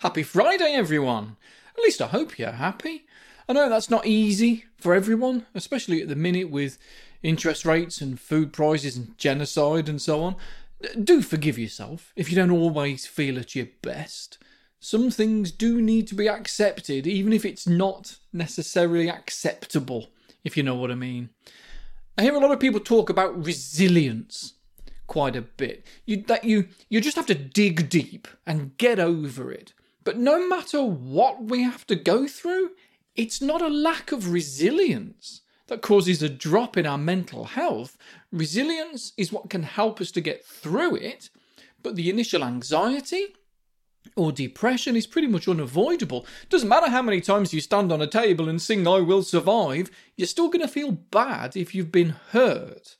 Happy Friday, everyone! At least I hope you're happy. I know that's not easy for everyone, especially at the minute with interest rates and food prices and genocide and so on. Do forgive yourself if you don't always feel at your best. Some things do need to be accepted, even if it's not necessarily acceptable, if you know what I mean. I hear a lot of people talk about resilience quite a bit. You that you you just have to dig deep and get over it. But no matter what we have to go through, it's not a lack of resilience that causes a drop in our mental health. Resilience is what can help us to get through it, but the initial anxiety or depression is pretty much unavoidable. Doesn't matter how many times you stand on a table and sing I will survive, you're still going to feel bad if you've been hurt.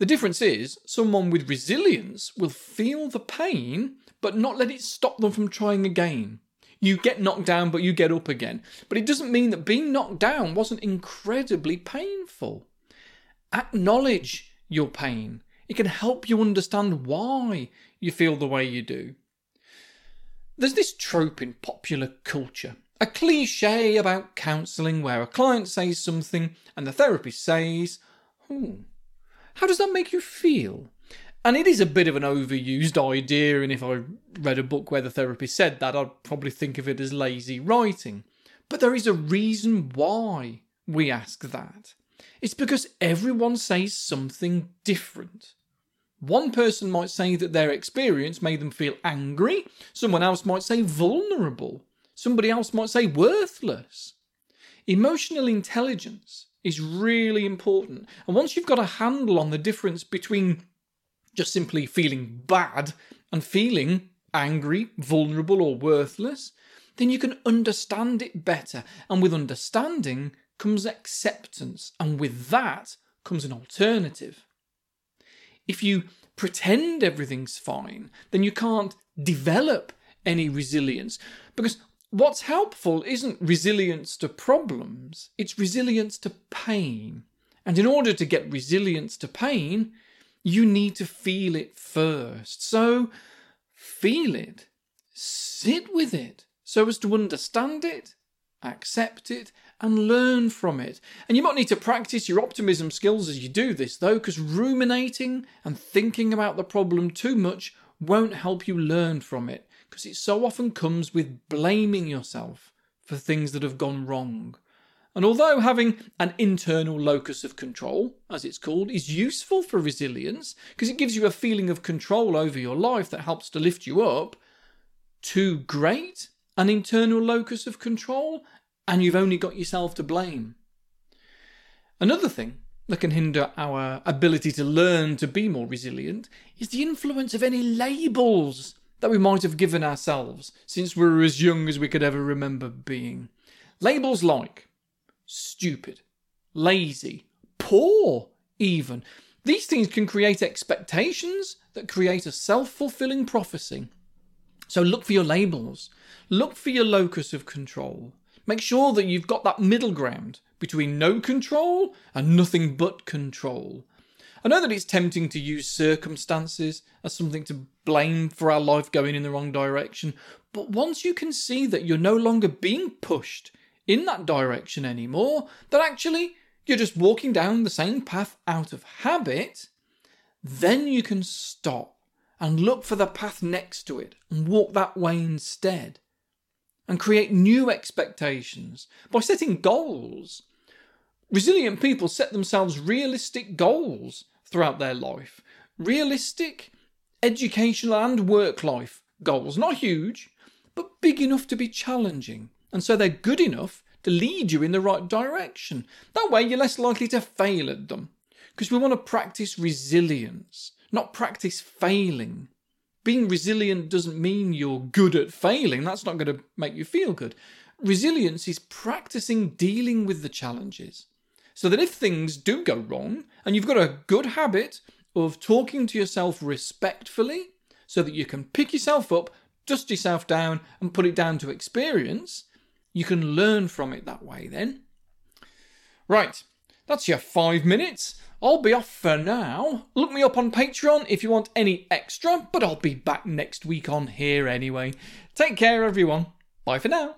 The difference is, someone with resilience will feel the pain, but not let it stop them from trying again. You get knocked down, but you get up again. But it doesn't mean that being knocked down wasn't incredibly painful. Acknowledge your pain. It can help you understand why you feel the way you do. There's this trope in popular culture, a cliche about counselling where a client says something and the therapist says, hmm, how does that make you feel? And it is a bit of an overused idea, and if I read a book where the therapist said that, I'd probably think of it as lazy writing. But there is a reason why we ask that. It's because everyone says something different. One person might say that their experience made them feel angry, someone else might say vulnerable, somebody else might say worthless. Emotional intelligence is really important. And once you've got a handle on the difference between just simply feeling bad and feeling angry, vulnerable, or worthless, then you can understand it better. And with understanding comes acceptance. And with that comes an alternative. If you pretend everything's fine, then you can't develop any resilience. Because What's helpful isn't resilience to problems, it's resilience to pain. And in order to get resilience to pain, you need to feel it first. So feel it, sit with it so as to understand it, accept it, and learn from it. And you might need to practice your optimism skills as you do this, though, because ruminating and thinking about the problem too much won't help you learn from it because it so often comes with blaming yourself for things that have gone wrong. And although having an internal locus of control, as it's called, is useful for resilience because it gives you a feeling of control over your life that helps to lift you up, too great an internal locus of control, and you've only got yourself to blame. Another thing that can hinder our ability to learn to be more resilient is the influence of any labels that we might have given ourselves since we were as young as we could ever remember being. Labels like stupid, lazy, poor, even. These things can create expectations that create a self fulfilling prophecy. So look for your labels, look for your locus of control. Make sure that you've got that middle ground between no control and nothing but control. I know that it's tempting to use circumstances as something to blame for our life going in the wrong direction, but once you can see that you're no longer being pushed in that direction anymore, that actually you're just walking down the same path out of habit, then you can stop and look for the path next to it and walk that way instead. And create new expectations by setting goals. Resilient people set themselves realistic goals throughout their life. Realistic, educational, and work life goals. Not huge, but big enough to be challenging. And so they're good enough to lead you in the right direction. That way, you're less likely to fail at them. Because we want to practice resilience, not practice failing. Being resilient doesn't mean you're good at failing. That's not going to make you feel good. Resilience is practicing dealing with the challenges so that if things do go wrong, and you've got a good habit of talking to yourself respectfully, so that you can pick yourself up, dust yourself down, and put it down to experience, you can learn from it that way then. Right, That's your five minutes. I'll be off for now. Look me up on Patreon if you want any extra, but I'll be back next week on here anyway. Take care, everyone. Bye for now.